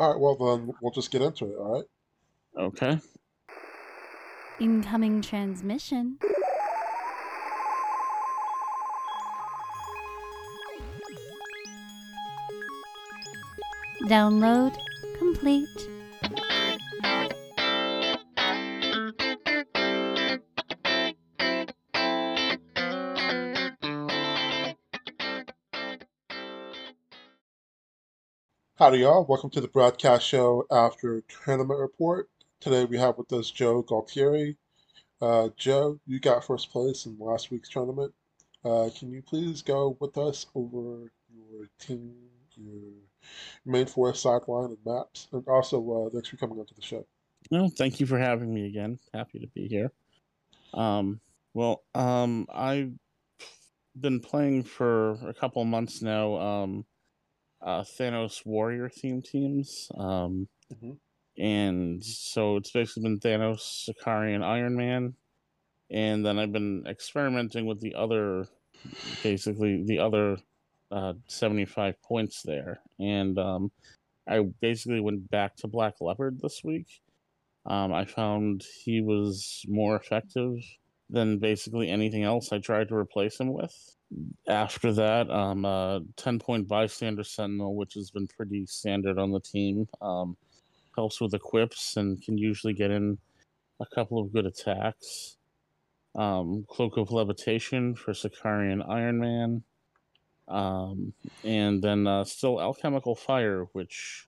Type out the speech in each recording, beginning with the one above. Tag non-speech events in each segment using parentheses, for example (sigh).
All right, well then we'll just get into it. All right. Okay. Incoming transmission. Download complete. Howdy, y'all. Welcome to the Bradcast show after tournament report. Today we have with us Joe Gualtieri. Uh, Joe, you got first place in last week's tournament. Uh, can you please go with us over your team, your main force sideline and maps, and also uh, thanks for coming onto the show. No, thank you for having me again. Happy to be here. Um, well, um, I've been playing for a couple months now. Um, uh, Thanos Warrior theme teams. Um, Mhm. And so it's basically been Thanos, Sakari, and Iron Man. And then I've been experimenting with the other, basically, the other uh, 75 points there. And um, I basically went back to Black Leopard this week. Um, I found he was more effective than basically anything else I tried to replace him with after that, um, uh, 10 point bystander sentinel, which has been pretty standard on the team, um, helps with equips and can usually get in a couple of good attacks. Um, cloak of levitation for Sakari and Iron Man. Um, and then uh, still alchemical fire, which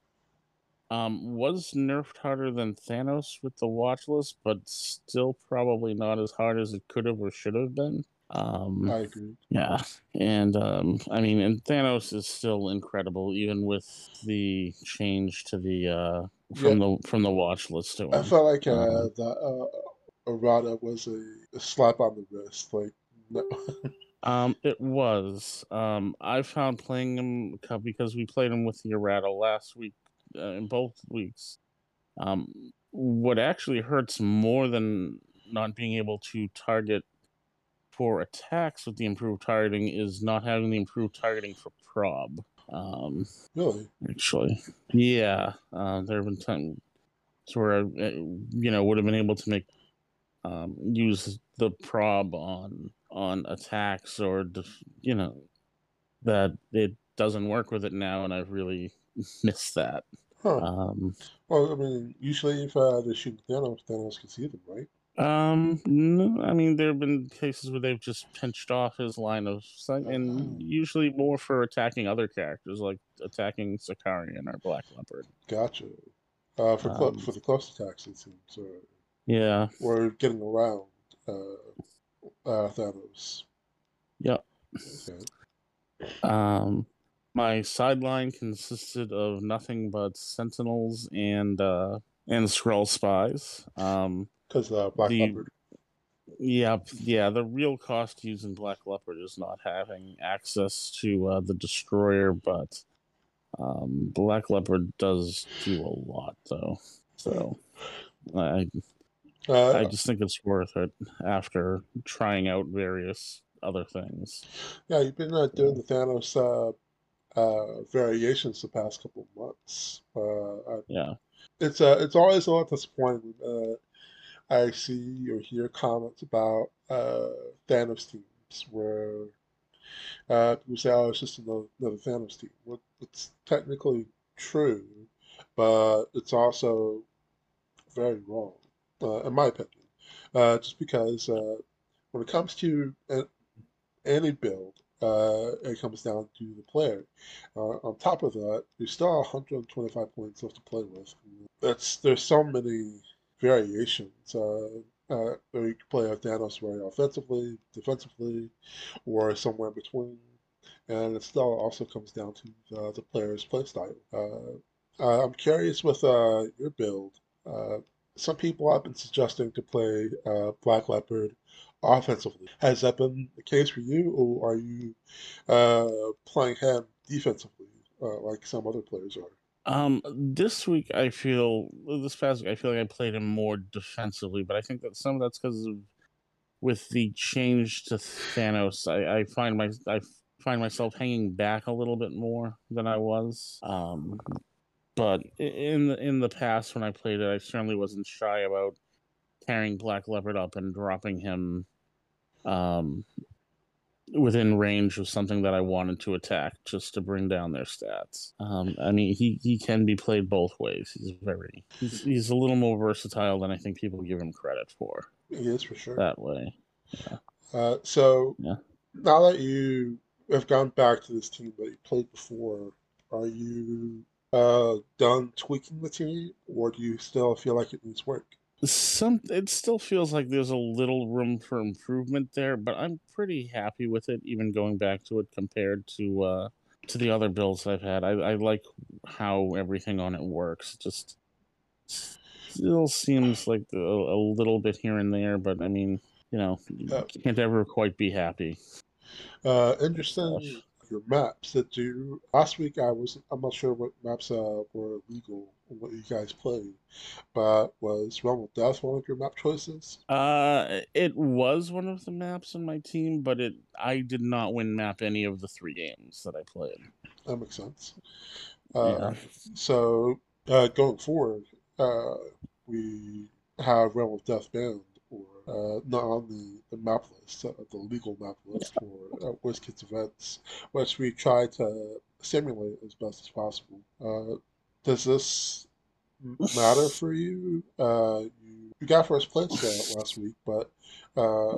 um, was nerfed harder than Thanos with the watch list, but still probably not as hard as it could have or should have been. Um, I agree. yeah, and um, I mean, and Thanos is still incredible, even with the change to the uh, from the from the watch list to I felt like uh, Um, the uh, errata was a, a slap on the wrist. Like, no. (laughs) Um, it was. Um, I found playing him because we played him with the errata last week, uh, in both weeks. Um, what actually hurts more than not being able to target for attacks with the improved targeting is not having the improved targeting for prob. Um, really, actually. Yeah, uh, there have been times where I, uh, you know, would have been able to make um, use the prob on on attacks or def- you know that it doesn't work with it now, and I've really (laughs) missed that. huh? Um, well, I mean, usually if uh, they shoot Thanos, Thanos can see them, right? Um, no, I mean, there have been cases where they've just pinched off his line of sight, and usually more for attacking other characters, like attacking Sakaarian or Black Leopard. Gotcha. Uh, for clo- Um, for the close attacks, it seems, or Yeah, or getting around uh, uh, Thanos. Yep. Okay. Um, my sideline consisted of nothing but sentinels and uh, and scroll spies. Um, Because uh, Black The- Leopard. yeah, yeah. The real cost using Black Leopard is not having access to uh, the destroyer, but um, Black Leopard does do a lot, though. So I Uh, I just think it's worth it after trying out various other things. yeah, you've been uh, doing the Thanos uh, uh, variations the past couple of months. Uh, I, Yeah. it's uh, it's always a lot disappointing uh, I see or hear comments about uh, Thanos teams where uh, people say, "Oh, it's just another, another Thanos team." Well, it's technically true, but it's also very wrong, uh, in my opinion. Uh, just because uh, when it comes to any build, uh, it comes down to the player. Uh, on top of that, you still have 125 points left to play with. That's there's so many variations. Uh, uh, you can play a Thanos very offensively, defensively, or somewhere in between. And it still also comes down to the, the player's playstyle. Uh, uh, I'm curious with uh, your build. Uh, some people have been suggesting to play uh, Black Leopard offensively. Has that been the case for you, or are you uh, playing him defensively uh, like some other players are? Um, this week I feel this past week I feel like I played him more defensively, but I think that some of that's because of with the change to Thanos. I, I find my I find myself hanging back a little bit more than I was. Um, but in in the past when I played it, I certainly wasn't shy about tearing Black Leopard up and dropping him um, within range of something that I wanted to attack, just to bring down their stats. Um, I mean, he he can be played both ways. He's very he's, he's a little more versatile than I think people give him credit for. He is for sure. That way, Uh, so Yeah. now that you have gone back to this team that you played before, are you uh, done tweaking the team, or do you still feel like it needs work? Some it still feels like there's a little room for improvement there, but I'm pretty happy with it. Even going back to it compared to uh, to the other builds I've had, I, I like how everything on it works. Just still seems like a, a little bit here and there, but I mean, you know, you Uh, can't ever quite be happy. Uh, interesting. Your maps that you last week I was I'm not sure what maps uh, were legal what you guys played, but was Realm of Death one of your map choices? Uh, it was one of the maps on my team, but it I did not win map any of the three games that I played. That makes sense. Uh, Yeah. So uh, going forward, uh, we have Realm of Death banned uh, not on the, the map list, uh, the legal map list for uh, WizKids events, which we try to simulate as best as possible. Uh, does this matter (laughs) for you? Uh, you, you got first place uh, last week, but uh,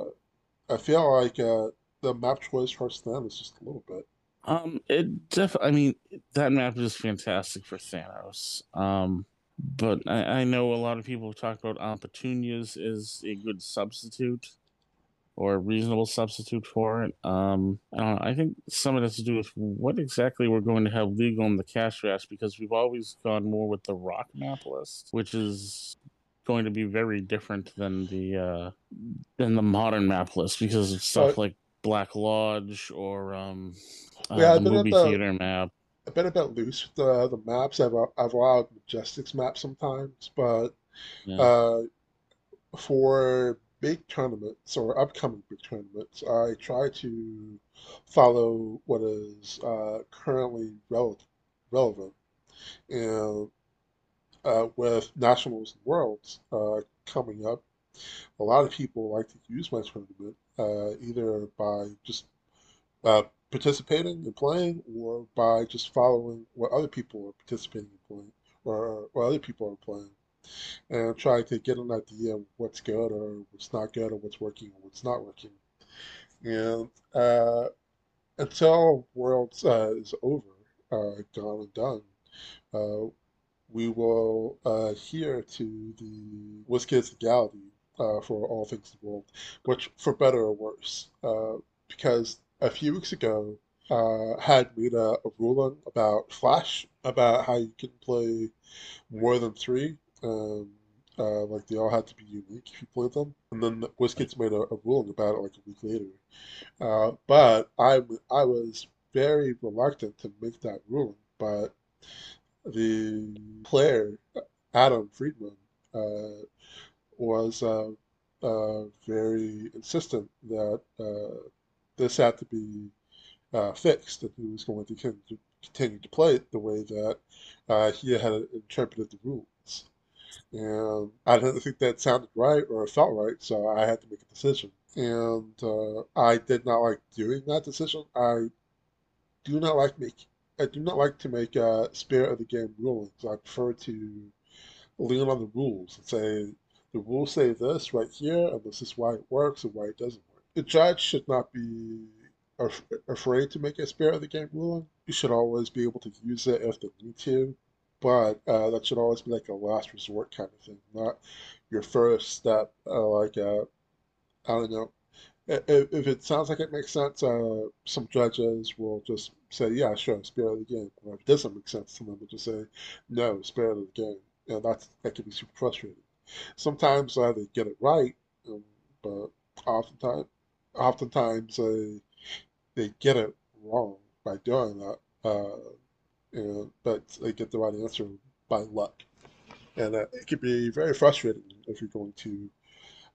I feel like uh, the map choice hurts them is just a little bit. Um, it definitely. I mean, that map is fantastic for Thanos. Um, but I, I know a lot of people have talked about Opportunias is a good substitute or a reasonable substitute for it. Um, I don't know. I think some of it has to do with what exactly we're going to have legal in the Cash Bash because we've always gone more with the rock map list, which is going to be very different than the uh, than the modern map list because of stuff Uh, like Black Lodge or um, uh, Yeah, the movie the- theater map. I've been a bit loose with the the maps. I've I've allowed Majestix maps sometimes, but Yeah. uh, for big tournaments or upcoming big tournaments, I try to follow what is uh, currently rel relevant. And uh, with nationals and worlds uh, coming up, a lot of people like to use my tournament uh, either by just uh, participating and playing or by just following what other people are participating and playing or what other people are playing and trying to get an idea of what's good or what's not good or what's working or what's not working. And uh, until Worlds uh, is over, uh, gone and done, uh, we will uh, adhere to the WizKids legality uh, for all things the world, which for better or worse, because a few weeks ago uh, had made a, a ruling about Flash, about how you can play more than three. Um, uh, like they all had to be unique if you played them, and then the WizKids made a, a ruling about it like a week later. Uh, but I was very reluctant to make that ruling, but the player Adam Friedman uh, was uh, uh, very insistent that uh, this had to be uh, fixed, and he was going to to continue to play it the way that uh, he had interpreted the rules. And I didn't think that sounded right or felt right, so I had to make a decision. And uh, I did not like doing that decision. I do not like make I do not like to make uh, spirit of the game rulings. I prefer to lean on the rules and say the rules say this right here, and this is why it works and why it doesn't work. The judge should not be af- afraid to make a spirit of the game ruling. You should always be able to use it if they need to, but uh, that should always be like a last resort kind of thing, not your first step. Uh, like uh, I don't know. If, if it sounds like it makes sense, uh, some judges will just say, "Yeah, sure, spirit of the game." Or if it doesn't make sense to them, they'll just say, "No, spirit of the game," and that's that can be super frustrating. Sometimes uh, they get it right, um, but oftentimes, oftentimes they they get it wrong by doing that, uh, but they get the right answer by luck, and uh, it can be very frustrating if you're going to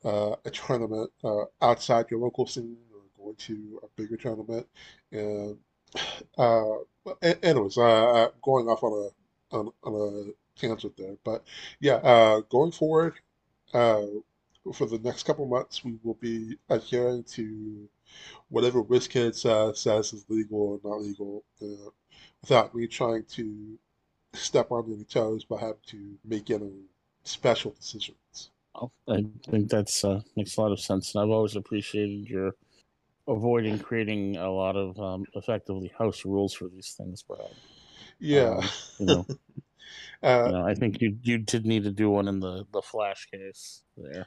uh, a tournament uh, outside your local scene or going to a bigger tournament. And (sighs) uh, a- anyways, uh, I'm going off on on, on a tangent there, but yeah, uh, going forward, uh, for the next couple months, we will be adhering to whatever WizKids uh, says is legal or not legal, uh, without me trying to step on any toes by having to make any special decisions. Oh, I think that's uh, makes a lot of sense, and I've always appreciated your avoiding creating a lot of um, effectively house rules for these things, Brad. Yeah. Um, you know, (laughs) Uh, you know, I think you you did need to do one in the the flash case there.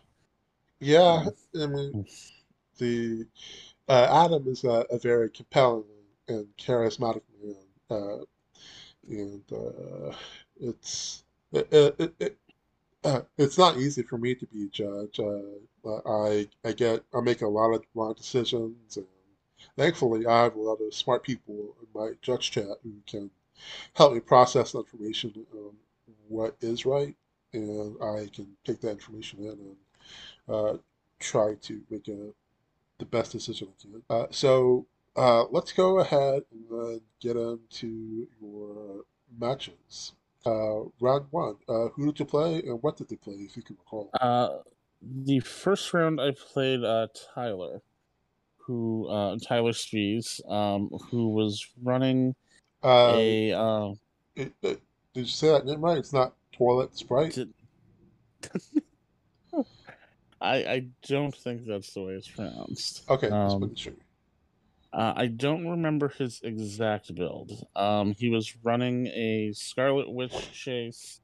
Yeah, I mean, the uh, Adam is a, a very compelling and charismatic man, uh, and uh, it's it, it, it, uh, it's not easy for me to be a judge. Uh, I I get I make a lot of wrong decisions, and thankfully I have a lot of smart people in my judge chat who can help me process the information on what is right, and I can take that information in and uh, try to make a the best decision I can. Uh, so uh, let's go ahead and then get into your matches. Uh, round one. Uh, who did you play and what did they play, if you can recall? Uh, the first round I played uh, Tyler, who uh, Tyler Spies, um, who was running Uh, a uh, it, it, did you say that name right? It's not Toilet Sprite? did- (laughs) I I don't think that's the way it's pronounced. Okay, Um, sure. Uh, I don't remember his exact build. Um, he was running a Scarlet Witch chase,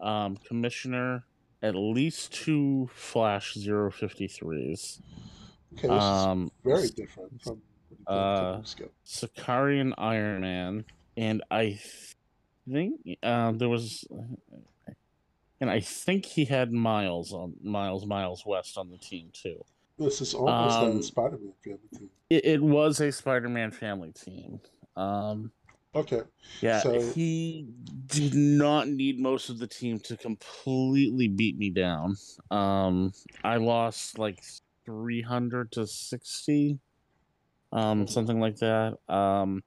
um, Commissioner, at least two Flash 053s, Okay, this um, is very different from what you did a couple uh. Sakaarian Iron Man, and I think uh, there was, and I think he had Miles on Miles Miles West on the team too. This is almost like um, a Spider-Man family team. It, it was a Spider-Man family team. Um, Okay, Yeah, So- he did not need most of the team to completely beat me down. Um, I lost like 300 to 60, um, something like that. Um,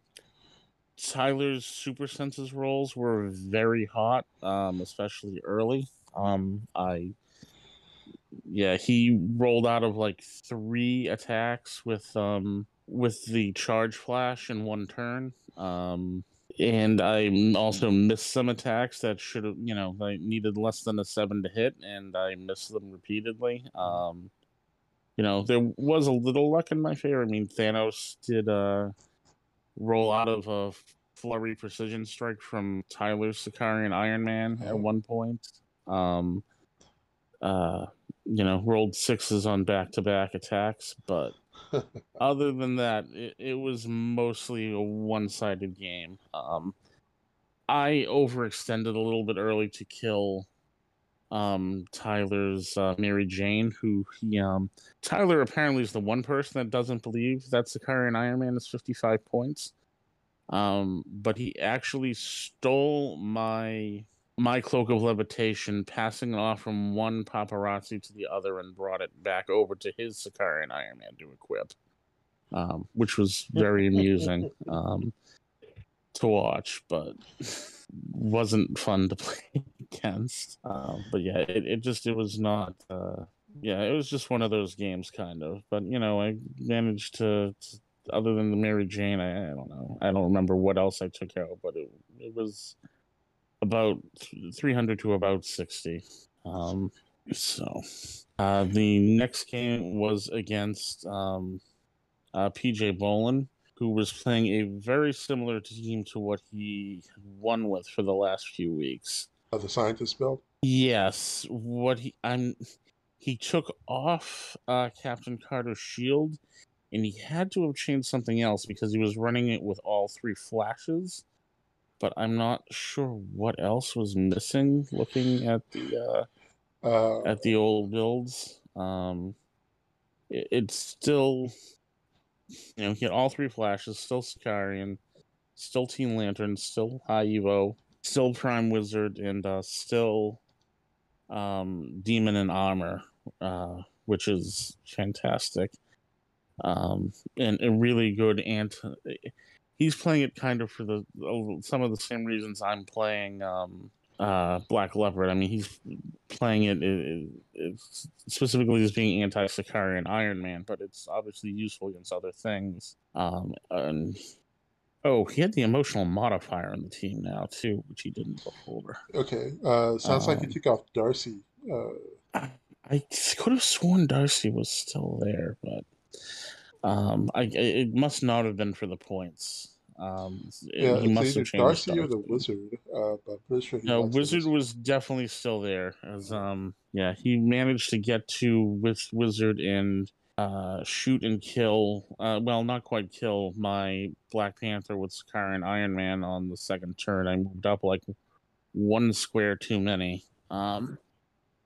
Tyler's super senses rolls were very hot, um, especially early. Um, I, yeah, he rolled out of like three attacks with um with the charge flash in one turn. Um, and I also missed some attacks that should have, you know, I needed less than a seven to hit, and I missed them repeatedly. Um, you know, there was a little luck in my favor. I mean, Thanos did uh, roll out of a flurry precision strike from Tyler's Sakaarian Iron Man at Mhm. one point. Um, uh, you know, rolled sixes on back to back attacks, but (laughs) other than that, it, it was mostly a one sided game. Um, I overextended a little bit early to kill um, Tyler's uh, Mary Jane, who he um, Tyler apparently is the one person that doesn't believe that Sakaarian Iron Man is 55 points. Um, but he actually stole my my cloak of levitation, passing it off from one paparazzi to the other, and brought it back over to his Sakaarian Iron Man to equip, um, which was very amusing um, to watch, but (laughs) wasn't fun to (laughs) play against. Um, but yeah, it, it just it was not. Uh, yeah, it was just one of those games, kind of. But you know, I managed to. to other than the Mary Jane, I, I don't know. I don't remember what else I took out, but it it was about 300 to about 60. Um, so uh, the next game was against um, uh, PJ Bolin, who was playing a very similar team to what he won with for the last few weeks. Uh, the scientist build. Yes, what he I'm he took off uh, Captain Carter's shield, and he had to have changed something else because he was running it with all three flashes. But I'm not sure what else was missing. Looking at the uh, Uh, at the old builds, um, it, it's still you know he had all three flashes, still Sakaarian, still Teen Lantern, still High Evo, still Prime Wizard, and uh, still um, Demon in Armor, uh, which is fantastic. Um, and a really good anti. he's playing it kind of for the some of the same reasons I'm playing um, uh, Black Leopard. I mean, he's playing it, it, it specifically as being anti Sakaarian Iron Man, but it's obviously useful against other things. Um, and oh, he had the emotional modifier on the team now too, which he didn't before. Okay. Uh, sounds like you Um, took off Darcy. Uh, I, I could have sworn Darcy was still there, but um, I it must not have been for the points. Um, yeah, he must have changed Darcy or the Wizard. Uh, but I'm pretty sure he No, Wizard was definitely still there. As um, yeah, he managed to get to with Wizard and uh, shoot and kill. Uh, well, not quite kill my Black Panther with Sakaarian Iron Man on the second turn. I moved up like one square too many. Um,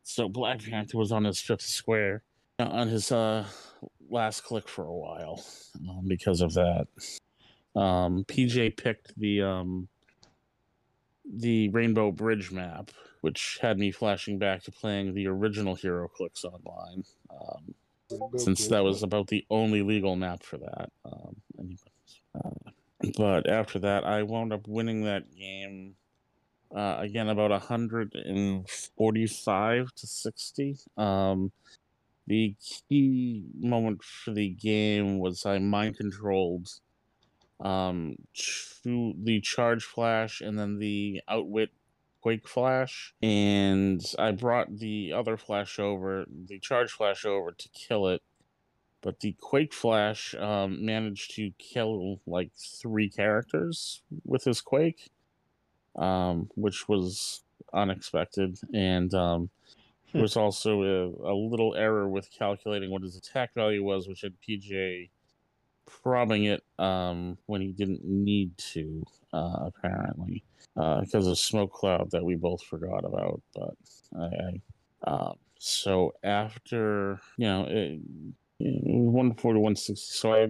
so Black Panther was on his fifth square uh, on his uh last click for a while um, because of that. Um, PJ picked the um the Rainbow Bridge map, which had me flashing back to playing the original HeroClix online, um, since that was about the only legal map for that. Um, uh, but after that, I wound up winning that game uh, again about 145 to 60. Um, the key moment for the game was I mind controlled um to the charge flash and then the outwit quake flash and i brought the other flash over the charge flash over to kill it but the quake flash um, managed to kill like three characters with his quake um, which was unexpected and um, there was also a, a little error with calculating what his attack value was which had pj probbing it um, when he didn't need to, uh, apparently, uh, because of smoke cloud that we both forgot about. But I, I um, so after you know, it, it one forty one sixty. So I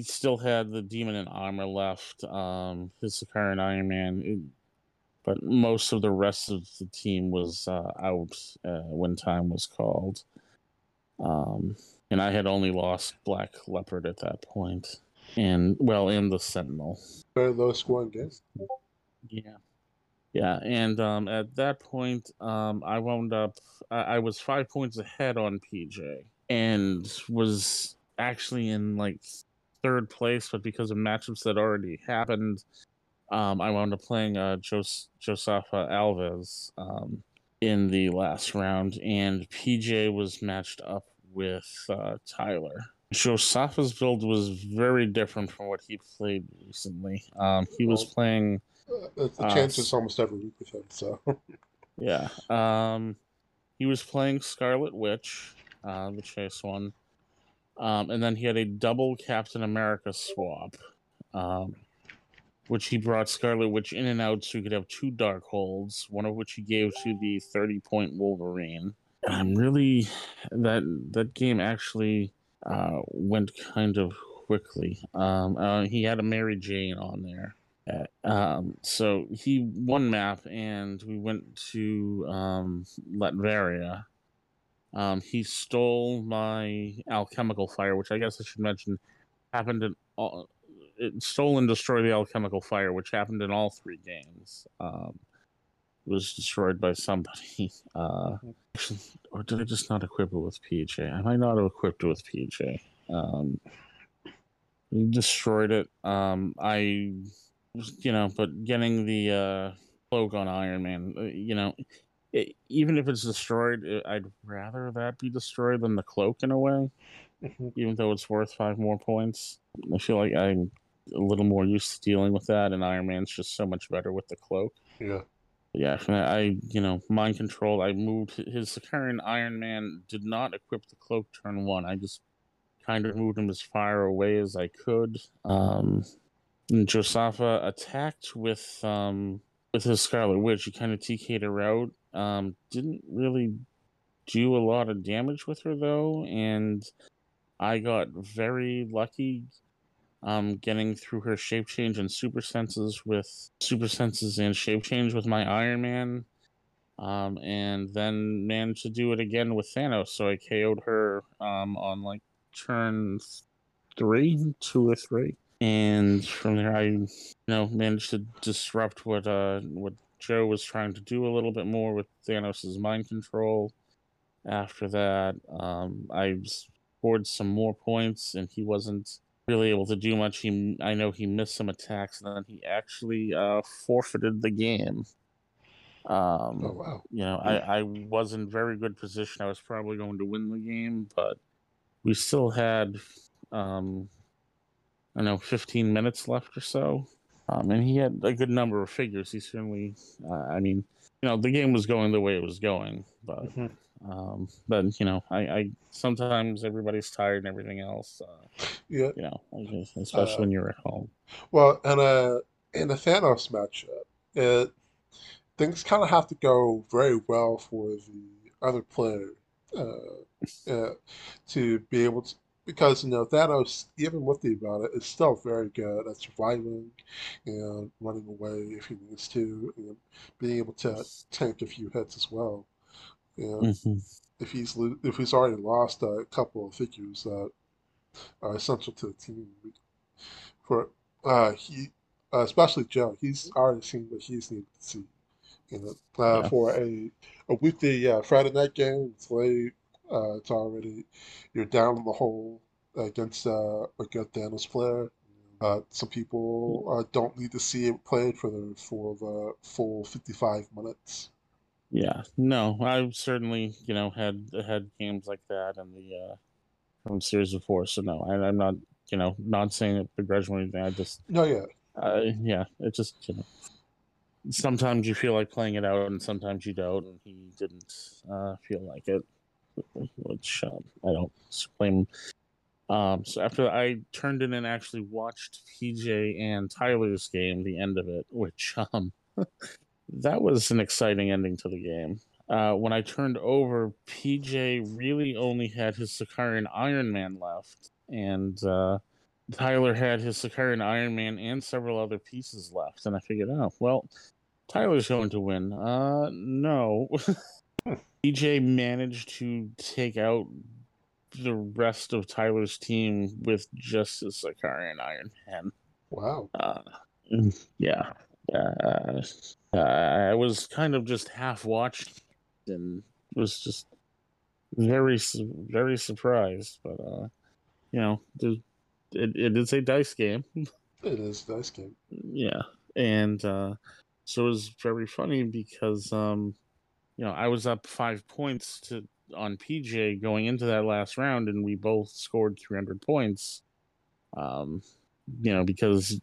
still had the demon and armor left, um, his Sakaarian Iron Man. It, but most of the rest of the team was uh, out uh, when time was called. Um, and I had only lost Black Leopard at that point, and well, and the Sentinel. Very low scoring game. Yeah, yeah, and um, at that point, um, I wound up. I, I was five points ahead on PJ, and was actually in like third place, but because of matchups that already happened, um, I wound up playing uh, Jos- Josafa Alves um, in the last round, and PJ was matched up with uh, Tyler. Josafa's build was very different from what he played recently. Um, he was playing, Uh, it Uh, almost every week with him. So (laughs) yeah, um, he was playing Scarlet Witch, uh, the chase one, um, and then he had a double Captain America swap, um, which he brought Scarlet Witch in and out so he could have two Darkholds, one of which he gave to the thirty point Wolverine. And I'm really that that game actually uh, went kind of quickly. Um, uh, he had a Mary Jane on there. Uh, Um, so he won map, and we went to um, Latveria. Um, he stole my alchemical fire, which I guess I should mention happened in all. It stole and destroyed the alchemical fire, which happened in all three games. Um, was destroyed by somebody. (laughs) Uh, actually, or did I just not equip it with PJ? Am I might not have equipped it with PJ. Um, he destroyed it. Um, I, you know, but getting the uh, cloak on Iron Man, uh, you know, it, even if it's destroyed, it, I'd rather that be destroyed than the cloak in a way. Mhm. Even though it's worth five more points, I feel like I'm a little more used to dealing with that, and Iron Man's just so much better with the cloak. yeah, Yeah, I you know mind control. I moved his Sakaarian Iron Man did not equip the cloak turn one. I just kind of moved him as far away as I could. Um, Josafa attacked with um with his Scarlet Witch. He kind of TK'd her out. Um, didn't really do a lot of damage with her though, and I got very lucky um, getting through her shape change and super senses with super senses and shape change with my Iron Man, um, and then managed to do it again with Thanos. So I KO'd her um, on like turn three, two or three. and from there I you know managed to disrupt what uh what Joe was trying to do a little bit more with Thanos' mind control. After that, um, I scored some more points, and he wasn't really able to do much. He, I know he missed some attacks, and then he actually uh, forfeited the game. Um, Oh wow. you know, I, I was in very good position. I was probably going to win the game, but we still had, um, I don't know, 15 minutes left or so. Um, and he had a good number of figures. He certainly, uh, I mean, you know, the game was going the way it was going, but, Mhm. Um, but you know, I, I sometimes everybody's tired and everything else. Uh, Yeah. you know, especially Uh, when you're at home. Well, in a in a Thanos matchup, it things kind of have to go very well for the other player uh, uh, to be able to, because you know Thanos, even with the about it, is still very good at surviving and running away if he needs to, and being able to tank a few hits as well. And Mhm. if he's lo- if he's already lost a couple of figures that are essential to the team, for uh, he, uh, especially Joe, he's already seen what he's needed to see. You know, uh, Yeah. for a a weekly uh, Friday night game, it's late. Uh, it's already you're down in the hole against uh, a good Thanos player. Uh, some people uh, don't need to see it played for the for the full 55 minutes. Yeah, no, I've certainly, you know, had had games like that in the uh from series before. So no, I, I'm not, you know, not saying it begrudgingly or anything. I just, No, yeah, uh, yeah, it just, you know, sometimes you feel like playing it out, and sometimes you don't. And he didn't uh, feel like it, which um, I don't blame. Um, so after I turned in and actually watched PJ and Tyler's game, the end of it, which um, (laughs) that was an exciting ending to the game. Uh, when I turned over, PJ really only had his Sakaarian Iron Man left, and uh, Tyler had his Sakaarian Iron Man and several other pieces left. And I figured, oh, well, Tyler's going to win. Uh, no. (laughs) PJ managed to take out the rest of Tyler's team with just his Sakaarian Iron Man. wow. Uh, yeah. Uh, uh, I was kind of just half watched and was just very, very surprised. But, uh, you know, it, it is a dice game. It is a nice game. Yeah. And uh, so it was very funny because, um, you know, I was up five points to on PJ going into that last round, and we both scored 300 points. Um, you know, because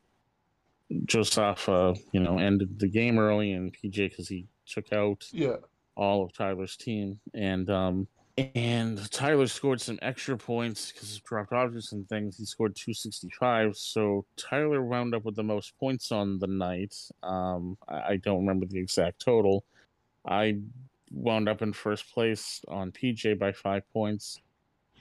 Joseph, uh, you know, ended the game early, and PJ because he took out Yeah, all of Tyler's team, and um, and Tyler scored some extra points because of dropped objects and things. He scored 265, so Tyler wound up with the most points on the night. Um, I, I don't remember the exact total. I wound up in first place on PJ by five points.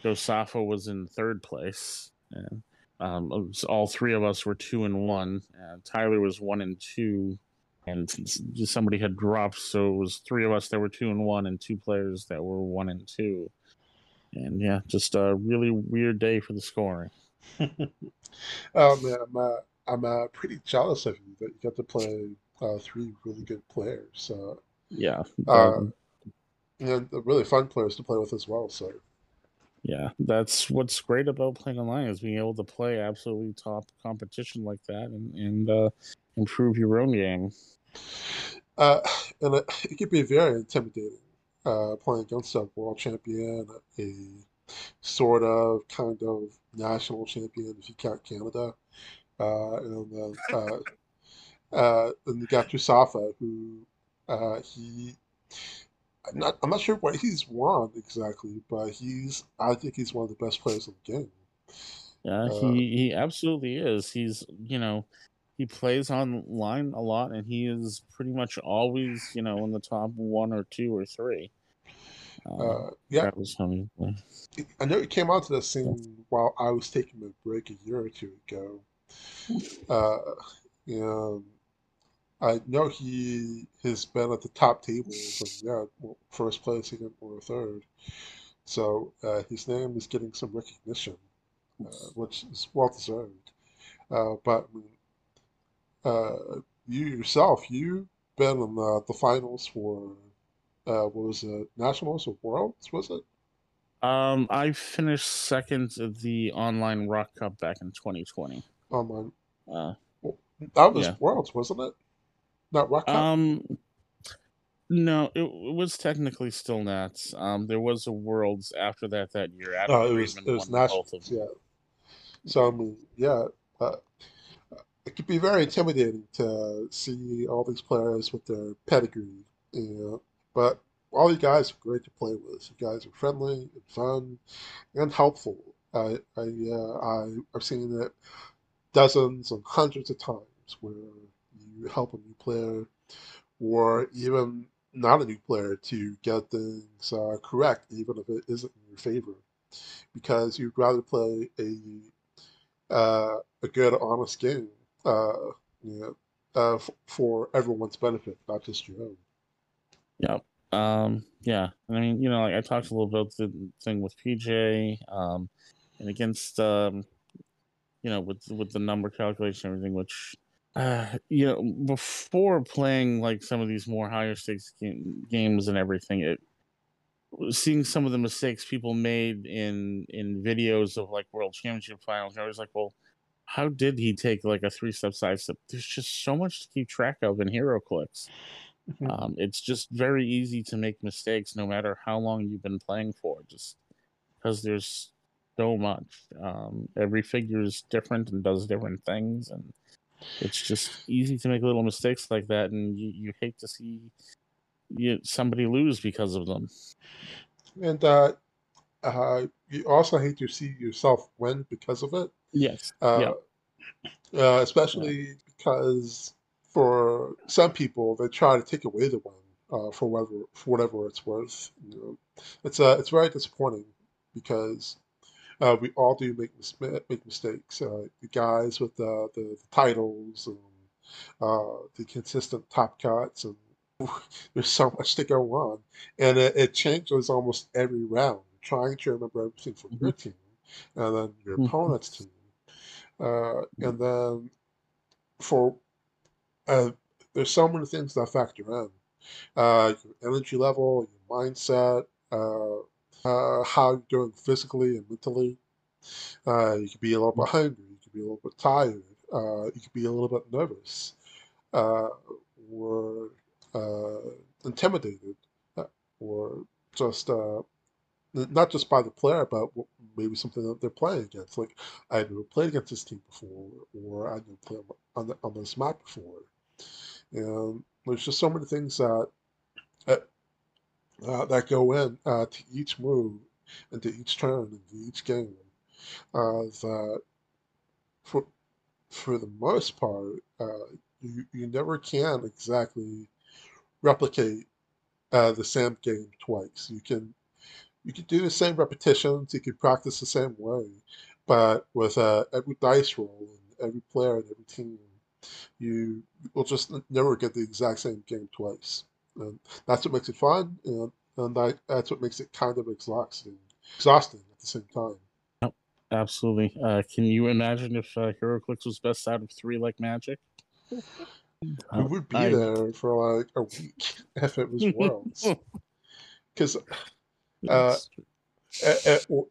Josafo was in third place. And, um, all three of us were two and one. Uh, Tyler was one and two, and somebody had dropped, so it was three of us that were two and one, and two players that were one and two. And yeah, just a really weird day for the scoring. (laughs) Oh man, I'm uh, I'm uh, pretty jealous of you that you got to play uh, three really good players. Yeah, uh, um, and really fun players to play with as well. So yeah, that's what's great about playing online is being able to play absolutely top competition like that and and uh, improve your own game. Uh, and it, it could be very intimidating uh, playing against a world champion, a sort of kind of national champion if you count Canada, uh, and then uh, uh, (laughs) and you got Yusafa, who uh, he I'm not I'm not sure what he's won exactly, but he's I think he's one of the best players in the game. Yeah, Uh, he he absolutely is. He's you know he plays online a lot, and he is pretty much always you know in the top one or two or three. Um, uh, yeah, that was played. I know it came out to the scene while I was taking a break a year or two ago. (laughs) Uh, I know he has been at the top tables and yeah, well, first place, second, or third. So uh, his name is getting some recognition, uh, which is well deserved. Uh, but uh, you yourself, you've been in the, the finals for uh, what was it, nationals or worlds? Was it? Um, I finished second at the online Rock Cup back in 2020. Online. Uh, That was yeah. worlds, wasn't it? Not Rock Cup. Um, no, it, it was technically still Nats. Um, there was a Worlds after that that year. No, it was it was both nationals. Yeah. So I mean, yeah, uh, it could be very intimidating to see all these players with their pedigree, you know. But all you guys are great to play with. You guys are friendly and fun and helpful. I I uh, I I've seen it dozens and hundreds of times where help a new player or even not a new player to get things uh, correct, even if it isn't in your favor, because you'd rather play a uh, a good, honest game, uh, you know, uh, f- for everyone's benefit, not just your own. Yep. Um, yeah. I mean, you know, like I talked a little about the thing with PJ, um, and against, um, you know, with with the number calculation and everything, which, uh, you know, before playing like some of these more higher stakes game, games and everything, it seeing some of the mistakes people made in in videos of like world championship finals, I was like, well, how did he take like a three step side step? There's just so much to keep track of in HeroClix. Um, it's just very easy to make mistakes no matter how long you've been playing for, just because there's so much. Um, every figure is different and does different things, and it's just easy to make little mistakes like that, and you, you hate to see you, somebody lose because of them. And uh, uh, you also hate to see yourself win because of it. Yes. Uh, yeah. uh, especially because for some people they try to take away the win uh, for whatever for whatever it's worth. You know, it's uh, it's very disappointing because uh, we all do make mis- make mistakes. Uh, the guys with the, the, the titles and uh, the consistent top cuts and there's so much to go on, and it, it changes almost every round. Trying to remember everything from your team, and then your Mhm. opponent's team, uh, and then for uh, there's so many things that factor in. Uh, your energy level, your mindset, uh, how you're doing physically and mentally. Uh, you could be a little bit hungry, you could be a little bit tired, uh, you could be a little bit nervous, uh, or uh, intimidated, uh, or just uh, not just by the player, but maybe something that they're playing against. Like I never played against this team before, or I never played on, the, on this map before. And there's just so many things that uh, that go in uh, to each move, and to each turn, and to each game. Uh, that for for the most part, uh, you you never can exactly replicate uh, the same game twice. You can you can do the same repetitions, you can practice the same way, but with uh, every dice roll and every player and every team, you will just never get the exact same game twice. And that's what makes it fun, and, and that, that's what makes it kind of exhausting, exhausting at the same time. Absolutely. Uh, can you imagine if uh, HeroClix was best out of three like Magic? (laughs) We Uh, would be I- there for like a week (laughs) if it was (laughs) Worlds. Because It's-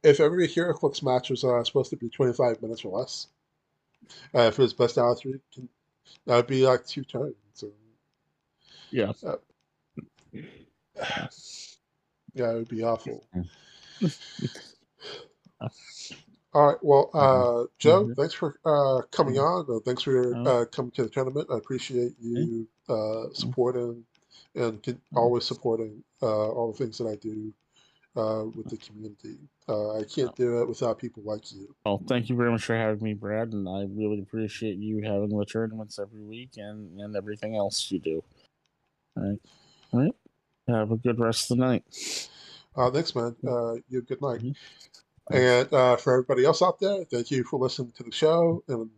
if every HeroClix match was uh, supposed to be 25 minutes or less, uh, if it was best out of three, can- that would be like two turns. So, yeah. (sighs) yeah, it would be awful. (laughs) All right. Well, uh, Joe, Mhm. thanks for uh, coming on. Uh, thanks for Oh. uh, coming to the tournament. I appreciate you uh, supporting and always supporting uh, all the things that I do uh, with the community. Uh, I can't do it without people like you. Well, thank you very much for having me, Brad, and I really appreciate you having the tournaments every week and, and everything else you do. All right. All right. Have a good rest of the night. Uh, thanks, man. Uh, you have a good night. Mhm. And uh, for everybody else out there, thank you for listening to the show. And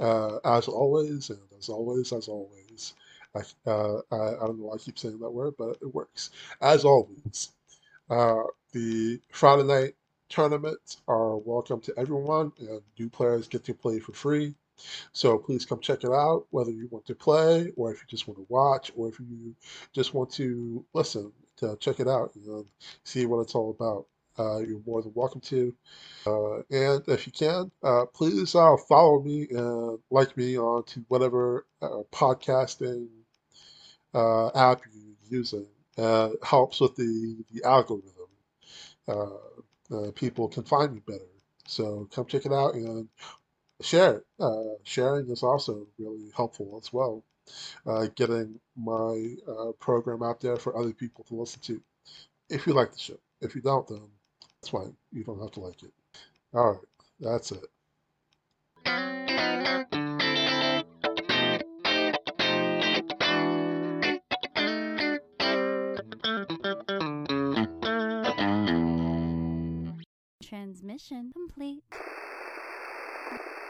uh, as always, and as always, as always, I, uh, I, I don't know why I keep saying that word, but it works. As always, uh, the Friday night tournaments are welcome to everyone, and new players get to play for free. So please come check it out, whether you want to play or if you just want to watch or if you just want to listen to check it out and see what it's all about. Uh, you're more than welcome to. Uh, and if you can, uh, please uh, follow me and like me on to whatever uh, podcasting uh, app you're using. Helps with the, the algorithm. People can find me better. So come check it out and share uh, sharing is also really helpful as well. Uh, getting my uh, program out there for other people to listen to. If you like the show, if you don't, then that's fine. You don't have to like it. All right, that's it. Transmission complete.